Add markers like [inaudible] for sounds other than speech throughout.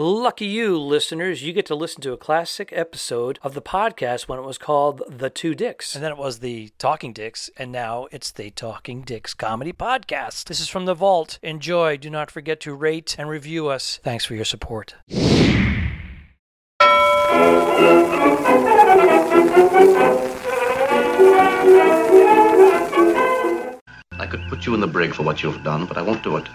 Lucky you, listeners, you get to listen to a classic episode of the podcast when it was called The Two Dicks. And then it was the Talking Dicks, and now it's the Talking Dicks Comedy Podcast. This is from the vault. Enjoy. Do not forget to rate and review us. Thanks for your support. I could put you in the brig for what you've done, but I won't do it.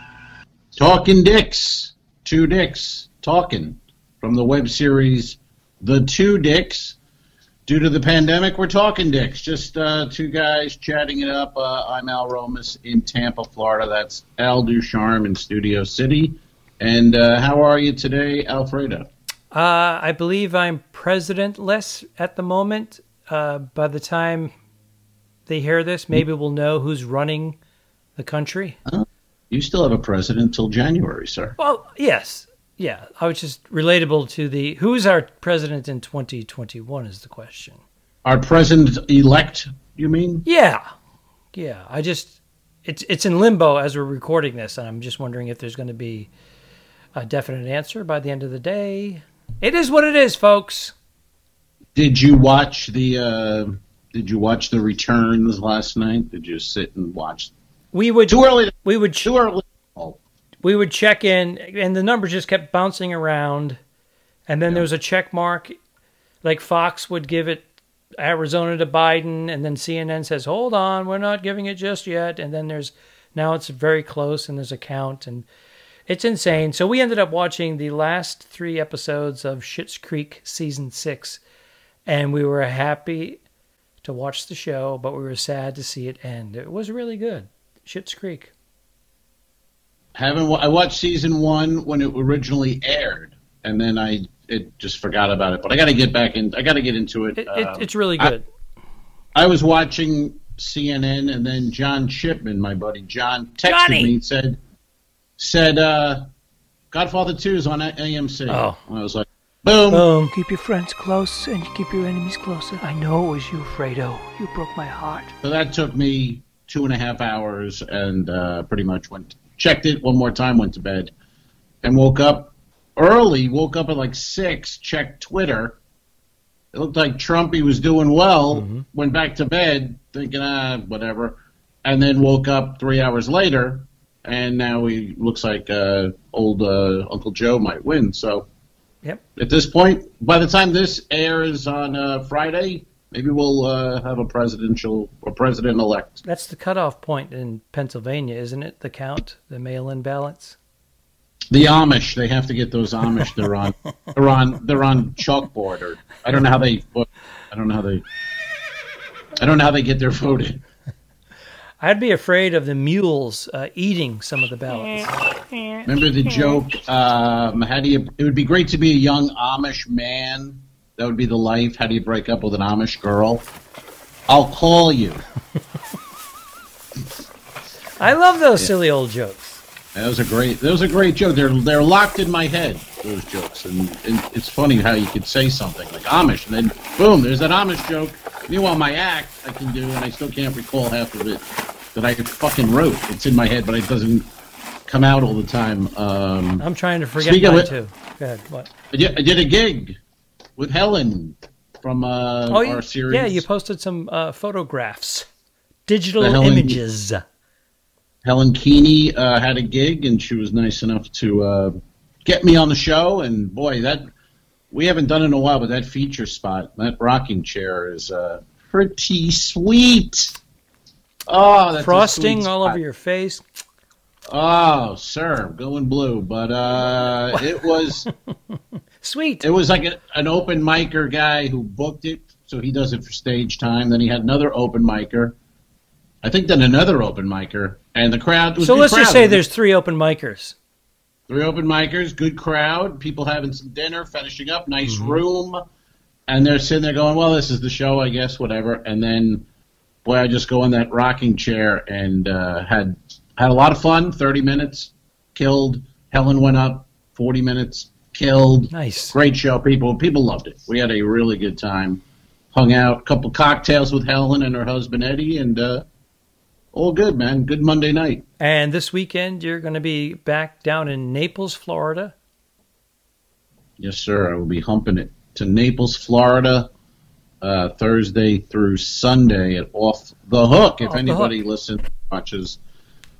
Talking Dicks, two dicks talking from the web series The Two Dicks. Due to the pandemic, we're talking dicks. Just uh, two guys chatting it up. Uh, I'm Al Romas in Tampa, Florida. That's Al Ducharme in Studio City. And uh, how are you today, Alfredo? Uh, I believe I'm presidentless at the moment. Uh, by the time they hear this, maybe we'll know who's running the country. You still have a president till January, sir. Well, yes. Yeah. I was just relatable to the who's our president in 2021 is the question. Our president elect, you mean? Yeah. Yeah. I just, it's, it's in limbo as we're recording this, and I'm just wondering if there's going to be a definite answer by the end of the day. It is what it is, folks. Did you watch the uh, Did you watch the returns last night? Did you sit and watch? We would, Too early. To, we would, too early. We would check in, and the numbers just kept bouncing around. And then there was a check mark, like Fox would give it Arizona to Biden, and then CNN says, "Hold on, we're not giving it just yet." And then there's now it's very close, and there's a count, and it's insane. So we ended up watching the last three episodes of Schitt's Creek season six, and we were happy to watch the show, but we were sad to see it end. It was really good, Schitt's Creek. Haven't I watched season one when it originally aired, and then I it just forgot about it. But I got to get back in. I got to get into it. It, it Um, it's really good. I was watching CNN, and then John Shipman, my buddy John, texted Johnny! me and said said uh, Godfather Two is on AMC. Oh. And I was like, boom. Boom. Keep your friends close and you keep your enemies closer. I know it was you, Fredo. You broke my heart. So that took me two and a half hours, and uh, pretty much went checked it one more time, went to bed, and woke up early. Woke up at like six. Checked Twitter. It looked like Trumpy was doing well. Went back to bed thinking, ah, whatever, and then woke up three hours later, and now he looks like uh, old uh, Uncle Joe might win. So Yep. at this point, by the time this airs on uh, Friday, maybe we'll uh, have a presidential or president elect. That's the cutoff point in Pennsylvania, isn't it? The count, the mail-in ballots. The Amish, they have to get those Amish. They're on, they're on, they're on chalkboard, or I don't know how they. I don't know how they, I don't know how they get their vote in. I'd be afraid of the mules uh, eating some of the ballots. Remember the joke? Um, how do you? It would be great to be a young Amish man. That would be the life. How do you break up with an Amish girl? I'll call you. I love those silly old jokes. That was a great. That was a great joke. They're they're locked in my head. Those jokes, and, and it's funny how you could say something like Amish, and then boom, there's that Amish joke. Meanwhile, my act I can do, and I still can't recall half of it that I fucking wrote. It's in my head, but it doesn't come out all the time. Um, I'm trying to forget it- too. Go ahead. What? I did, I did a gig with Helen from uh, Oh, our series. yeah, you posted some uh, photographs, digital Helen- images. Helen Keeney uh, had a gig, and she was nice enough to uh, get me on the show. And boy, that we haven't done it in a while, but that feature spot, that rocking chair, is uh, pretty sweet. Oh, that's Frosting all over your face. Oh, sir, going blue. But uh, it was [laughs] Sweet. it was like a, an open micer guy who booked it, so he does it for stage time. Then he had another open micer. I think then another open micer, and the crowd. was So let's just say there's three open micers. Three open micers, good crowd, people having some dinner, finishing up, nice Mm-hmm. room, and they're sitting there going, "Well, this is the show, I guess, whatever." And then, boy, I just go in that rocking chair and uh, had had a lot of fun. Thirty minutes, killed. Helen went up, forty minutes, killed. Nice. Great show, people. People loved it. We had a really good time. Hung out, a couple cocktails with Helen and her husband Eddie, and uh, all good, man. Good Monday night. And this weekend, you're going to be back down in Naples, Florida. Yes, sir. I will be humping it to Naples, Florida, uh, Thursday through Sunday at Off the Hook. If Off the anybody Hook. listens, watches,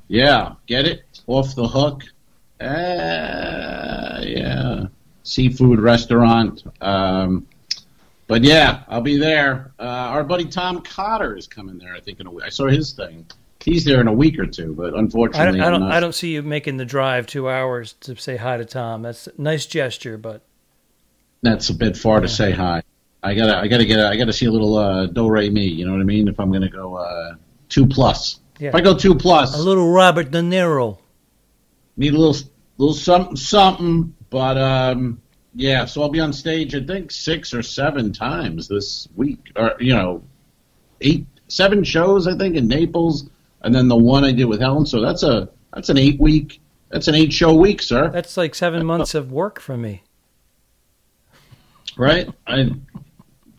yeah, get it off the hook. Uh, yeah, seafood restaurant. Um, but yeah, I'll be there. Uh, our buddy Tom Cotter is coming there. I think in a week. I saw his thing. He's there in a week or two, but I unfortunately, don't, I don't, I don't see you making the drive two hours to say hi to Tom. That's a nice gesture, but that's a bit far to say hi. I gotta, I gotta get, a, I gotta see a little uh, do re mi. You know what I mean? If I'm gonna go uh, two plus, Yeah. if I go two plus, a little Robert De Niro. Need a little, little something, something. But um, yeah, so I'll be on stage. I think six or seven times this week, or you know, eight, seven shows. I think in Naples, and then the one I did with Helen. So that's a, that's an eight week, that's an eight show week, sir. That's like seven months of work for me. Right? I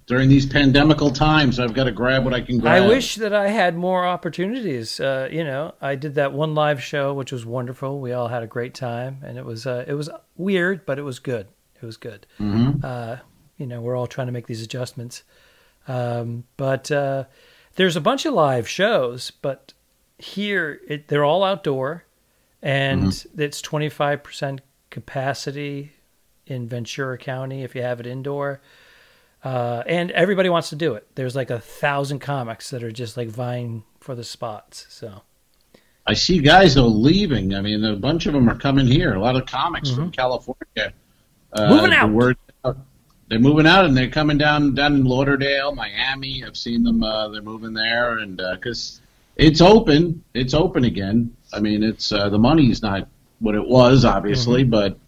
during these pandemical times, I've got to grab what I can grab. I wish that I had more opportunities. Uh, you know, I did that one live show, which was wonderful. We all had a great time, and it was uh, it was weird, but it was good. It was good. Mhm. Uh, you know, we're all trying to make these adjustments, um, but uh, there's a bunch of live shows, but here it, they're all outdoor, and it's 25 percent capacity in Ventura County if you have it indoor. Uh, and everybody wants to do it. There's like a thousand comics that are just like vying for the spots. So I see guys though leaving. I mean, a bunch of them are coming here. A lot of comics from California. Uh, Mm-hmm. Moving the out. word- they're moving out, and they're coming down down in Lauderdale, Miami. I've seen them. Uh, they're moving there, and because it's open, it's open again. I mean, it's uh, the money's not what it was, obviously, Mm-hmm. but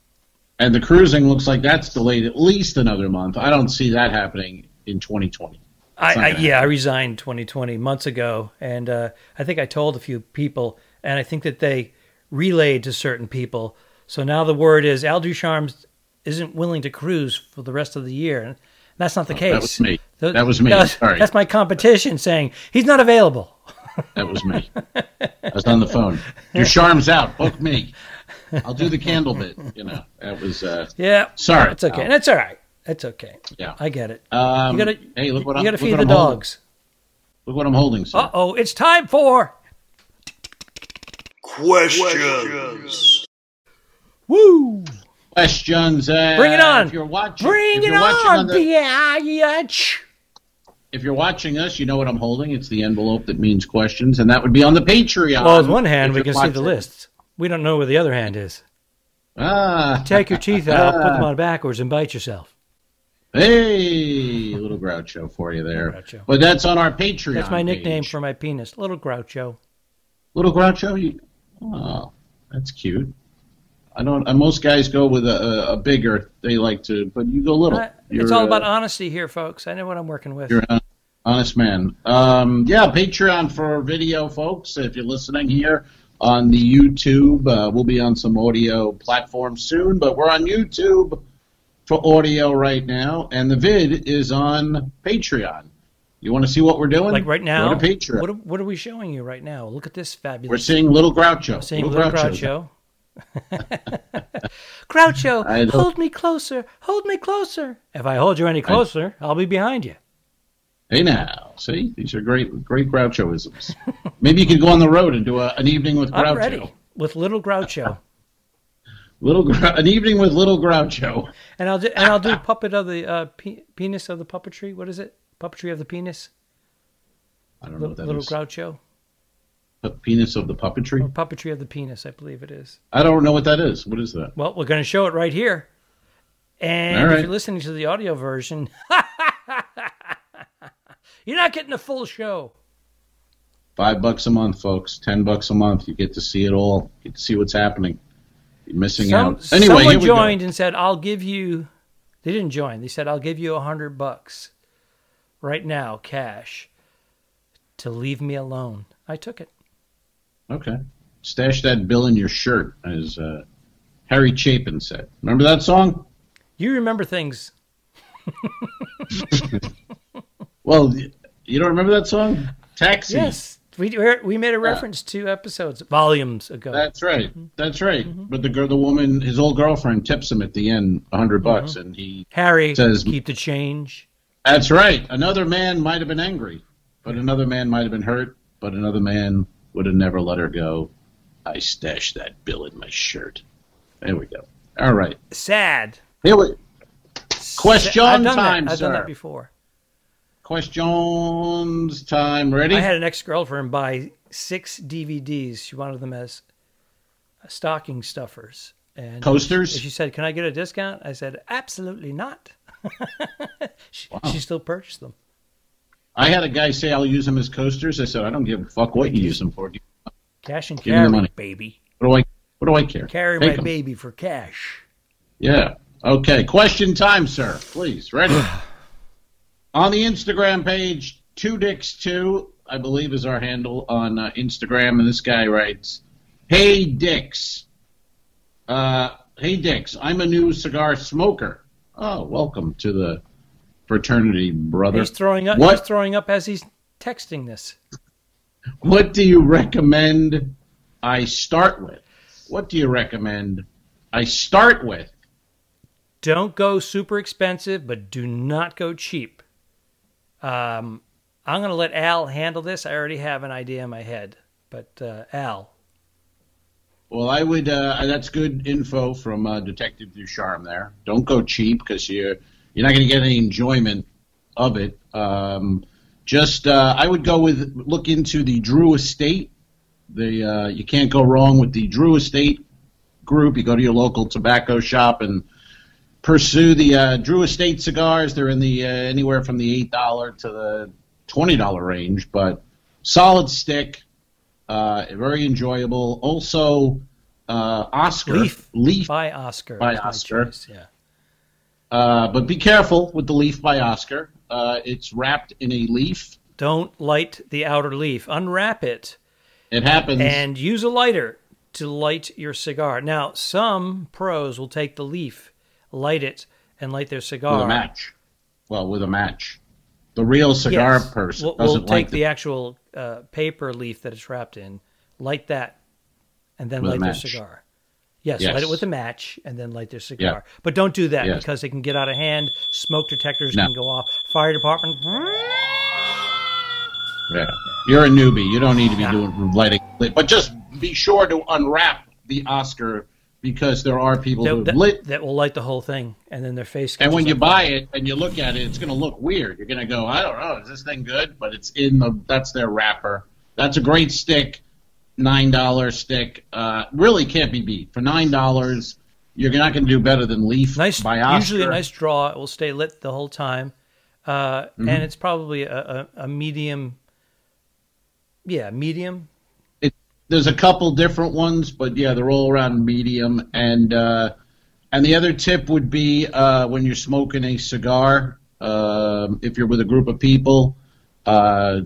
and the cruising looks like that's delayed at least another month. I don't see that happening in 2020. I, I yeah, I resigned 2020 months ago, and uh, I think I told a few people, and I think that they relayed to certain people. So now the word is Al Ducharme isn't willing to cruise for the rest of the year. And that's not the case. That was me. Th- That was me. That's, Sorry. that's my competition saying he's not available. That was me. [laughs] I was on the phone. [laughs] Your charm's out. Book me. I'll do the candle bit. You know, that was. Uh, Yeah, Sorry, it's okay. Al. And it's all right. It's okay. Yeah. I get it. um, you gotta, hey, look what you I'm, gotta feed the I'm holding. dogs. Look what I'm holding. Sir. Uh oh, it's time for Questions. woo. Questions. Uh, Bring it on. If you're watching, Bring if it you're watching on, the- bitch. if you're watching us, you know what I'm holding. It's the envelope that means questions, and that would be on the Patreon. Well, with one hand, we can see the watching. lists. We don't know where the other hand is. Ah, Take your teeth out, put them [laughs] on backwards, and bite yourself. hey, little Groucho for you there. Groucho. But that's on our Patreon. That's my nickname page. for my penis, Little Groucho. Little Groucho? You, oh, that's cute. I don't. Uh, most guys go with a, a, a bigger. They like to, but you go little. Uh, it's all uh, about honesty here, folks. I know what I'm working with. You're an honest man. Um, yeah, Patreon for video, folks. If you're listening here on the YouTube, uh, we'll be on some audio platforms soon, but we're on YouTube for audio right now, and the vid is on Patreon. You want to see what we're doing? Like right now, Go to Patreon. what, are- what are we showing you right now? Look at this fabulous. we're seeing Little Groucho. seeing Little Groucho. Groucho, [laughs] [laughs] I hold me closer, hold me closer. If I hold you any closer, I'll be behind you. Hey now, see these are great, great Grouchoisms. [laughs] Maybe you could go on the road and do a, an evening with Groucho. I'm ready with Little Groucho, [laughs] Little an evening with Little Groucho. and I'll do, and I'll do puppet of the uh, pe- penis of the puppetry. What is it? Puppetry of the penis. I don't know Little, what that little is. Groucho. The penis of the Or puppetry. puppetry of the penis, I believe it is. I don't know what that is. What is that? Well, we're going to show it right here. And All if you're listening to the audio version, [laughs] you're not getting the full show. Five bucks a month, folks. Ten bucks a month. You get to see it all. You get to see what's happening. You're missing Some, out. Anyway, someone joined and said, "I'll give you." They didn't join. They said, "I'll give you a hundred bucks right now, cash, to leave me alone." I took it. Okay. Stash that bill in your shirt, as uh, Harry Chapin said. Remember that song? You remember things. [laughs] Well, you don't remember that song? Taxi. Yes, We we made a reference two episodes, volumes ago. That's right. Mm-hmm. That's right. Mm-hmm. But the girl, the woman, his old girlfriend tips him at the end a hundred mm-hmm. bucks, and he. Harry, says- keep the change. That's right. Another man might have been angry, but another man might have been hurt, but another man would have never let her go. I stashed that bill in my shirt. There we go. All right. Sad. Here we. Question I've done time, that. I've sir. done that before. Questions time. Ready? I had an ex-girlfriend buy six DVDs. She wanted them as stocking stuffers. And Coasters? She said, "Can I get a discount?" I said, "Absolutely not." [laughs] she, she still purchased them. I had a guy say I'll use them as coasters. I said I don't give a fuck what you use them for. Cash and Give carry, money. baby. What do I? What do I care? Carry Take my 'em. baby for cash. Yeah. Okay. Question time, sir. Please. Ready? [sighs] [sighs] on the Instagram page, two dicks two, I believe is our handle on uh, Instagram, and this guy writes, "Hey dicks, uh, hey dicks, I'm a new cigar smoker. Oh, welcome to the fraternity, brother. He's throwing up. What? He's throwing up as he's texting this. What do you recommend I start with? What do you recommend I start with? Don't go super expensive, but do not go cheap. Um, I'm going to let Al handle this. I already have an idea in my head, but uh, Al, Well, I would. Uh, that's good info from uh, Detective Ducharme. There, don't go cheap because you're you're not going to get any enjoyment of it. Um, just, uh, I would go with look into the Drew Estate. The uh, you can't go wrong with the Drew Estate group. You go to your local tobacco shop and pursue the uh, Drew Estate cigars. They're in the uh, anywhere from the eight dollar to the twenty dollar range, but solid stick. Uh, very enjoyable. Also, uh, Oscar Leaf. Leaf by Oscar. By Oscar. choice, Yeah. Uh, but be careful with the leaf by Oscar. Uh, it's wrapped in a leaf. Don't light the outer leaf. Unwrap it It happens. and use a lighter to light your cigar. Now, some pros will take the leaf, light it, and light their cigar. with a match. Well, with a match. The real cigar Yes. person We'll, doesn't we'll take the actual uh, paper leaf that it's wrapped in, light that, and then light their cigar. Yes, Yes. light it with a match and then light their cigar. But don't do that Yes. because it can get out of hand. Smoke detectors No. can go off. Fire department. Yeah. You're a newbie. You don't need to be doing lighting. But just be sure to unwrap the Oscar because there are people That, who that- lit. that will light the whole thing, and then their face. And when you buy fire. it and you look at it, it's going to look weird. You're going to go, I don't know, is this thing good? But it's in the. That's their wrapper. That's a great stick. Nine dollar stick. Uh, really can't be beat for nine dollars. You're not going to do better than Leaf nice, usually a nice draw. It will stay lit the whole time, uh, Mm-hmm. and it's probably a, a, a medium. Yeah, medium. There's a couple different ones, but yeah, they're all around medium. And uh, and the other tip would be uh, when you're smoking a cigar, um, if you're with a group of people, uh,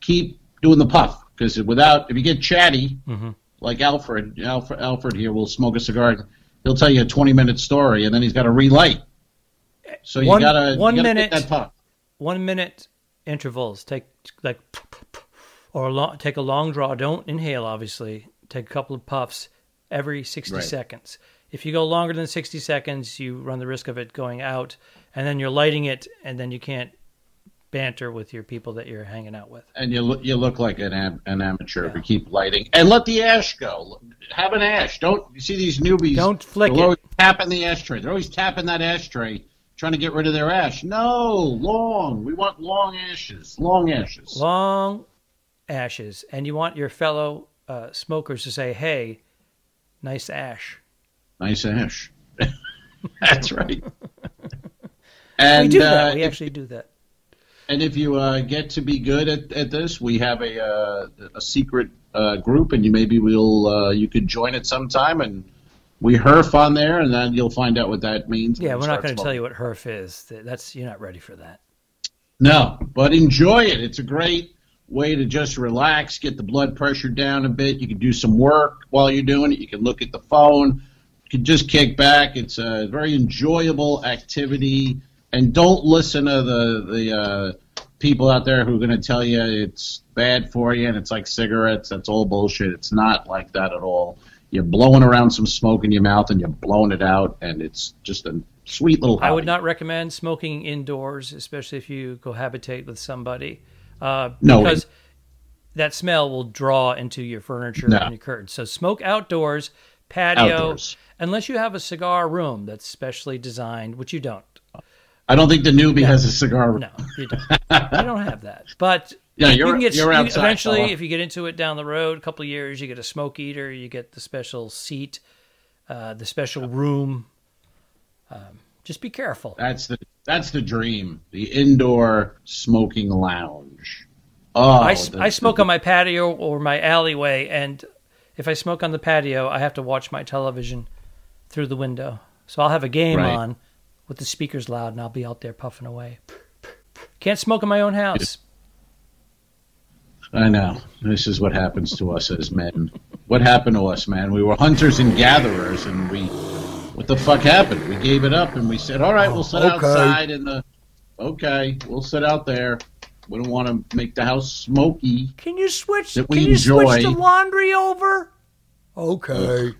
keep doing the puff because without if you get chatty, Mm-hmm. like Alfred, Alfred, Alfred here will smoke a cigar. He'll tell you a 20 minute story, and then he's got to relight. So you One- gotta one you gotta minute. that puff. One minute intervals. Take like, or long, take a long draw. Don't inhale. Obviously, take a couple of puffs every sixty Right. seconds. If you go longer than sixty seconds, you run the risk of it going out, and then you're lighting it, and then you can't banter with your people that you're hanging out with. and you look you look like an am, an amateur if you keep lighting and let the ash go. Have an ash. Don't you see these newbies? Don't flick they're it. always tapping the ashtray. They're always tapping that ashtray, trying to get rid of their ash. No, long. We want long ashes. Long ashes. long ashes, and you want your fellow uh, smokers to say, "Hey, nice ash." Nice ash. [laughs] That's right. [laughs] And we do uh, that. We if- actually do that. And if you uh, get to be good at, at this, we have a uh, a secret uh, group, and you maybe we'll uh, you could join it sometime, and we herf on there, and then you'll find out what that means. Yeah, we're not going to tell you what HERF is. That's you're not ready for that. No, but enjoy it. It's a great way to just relax, get the blood pressure down a bit. You can do some work while you're doing it. You can look at the phone. You can just kick back. It's a very enjoyable activity. And don't listen to the the uh, people out there who are going to tell you it's bad for you and it's like cigarettes. That's all bullshit. It's not like that at all. You're blowing around some smoke in your mouth and you're blowing it out, and it's just a sweet little. I would not recommend smoking indoors, especially if you cohabitate with somebody, uh, No. because that smell will draw into your furniture No. and your curtains. So smoke outdoors, patio, Outdoors. unless you have a cigar room that's specially designed, which you don't. I don't think the newbie has a cigar. Room. No, you don't. you don't have that. But [laughs] Yeah, you you're- can get you're you- eventually fella. if you get into it down the road, a couple of years, you get a smoke eater, you get the special seat, uh, the special room. Um, just be careful. That's the that's the dream. The indoor smoking lounge. Oh, I, the- I smoke on my patio or my alleyway, and if I smoke on the patio, I have to watch my television through the window. So I'll have a game Right. on with the speakers loud, and I'll be out there puffing away. Can't smoke in my own house. I know. This is what happens to us as men. What happened to us, man? We were hunters and gatherers, and we. What the fuck happened? We gave it up, and we said, "All right, we'll sit Okay. outside in the. Okay, we'll sit out there. We don't want to make the house smoky. Can you switch? That Can we you switch the laundry over? Okay.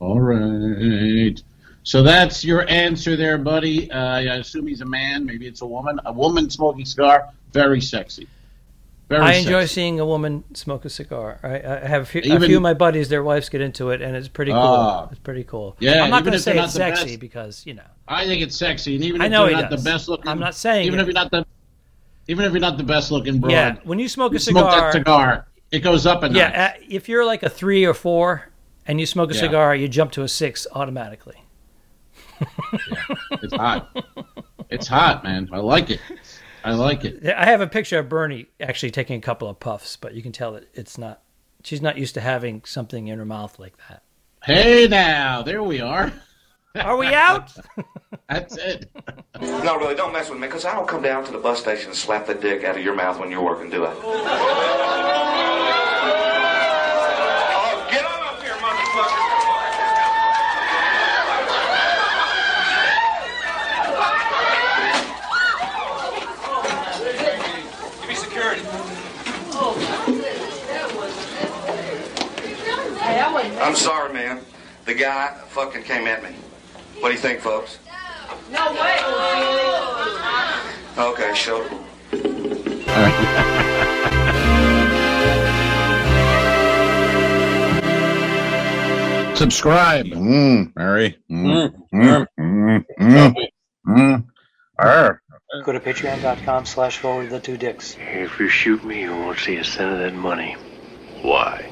All right. So that's your answer there, buddy. Uh, I assume he's a man. Maybe it's a woman. A woman smoking cigar. Very sexy. Very I enjoy sexy. seeing a woman smoke a cigar. I, I have a few, a few of my buddies; their wives get into it, and it's pretty cool. Ah. it's pretty cool. Yeah, I'm not going to say it's sexy best. because you know. I think it's sexy, and even if I know you're not does. the best looking, I'm not saying even it. if you're not the, even if you're not the best looking broad, Yeah, when you smoke a you smoke cigar, that cigar, it goes up a notch. yeah, uh, if you're like a three or four, and you smoke a Yeah. cigar, you jump to a six automatically. It's hot. it's hot, man. I like it. [laughs] I like it. I have a picture of Bernie actually taking a couple of puffs, but you can tell that it's not. She's not used to having something in her mouth like that. Hey now, there we are. Are we out? [laughs] That's it. No, really, don't mess with me, because I don't come down to the bus station and slap the dick out of your mouth when you're working, do I? Oh, get on up here, motherfucker! Give me security. I'm sorry, man. The guy fucking came at me. What do you think, folks? No way. Okay, show. All right. Subscribe. Mm, Mary. Mm, mm, mm, mm, mm. Arr. Go to patreon.com slash forward the two dicks. If you shoot me, you won't see a cent of that money. Why?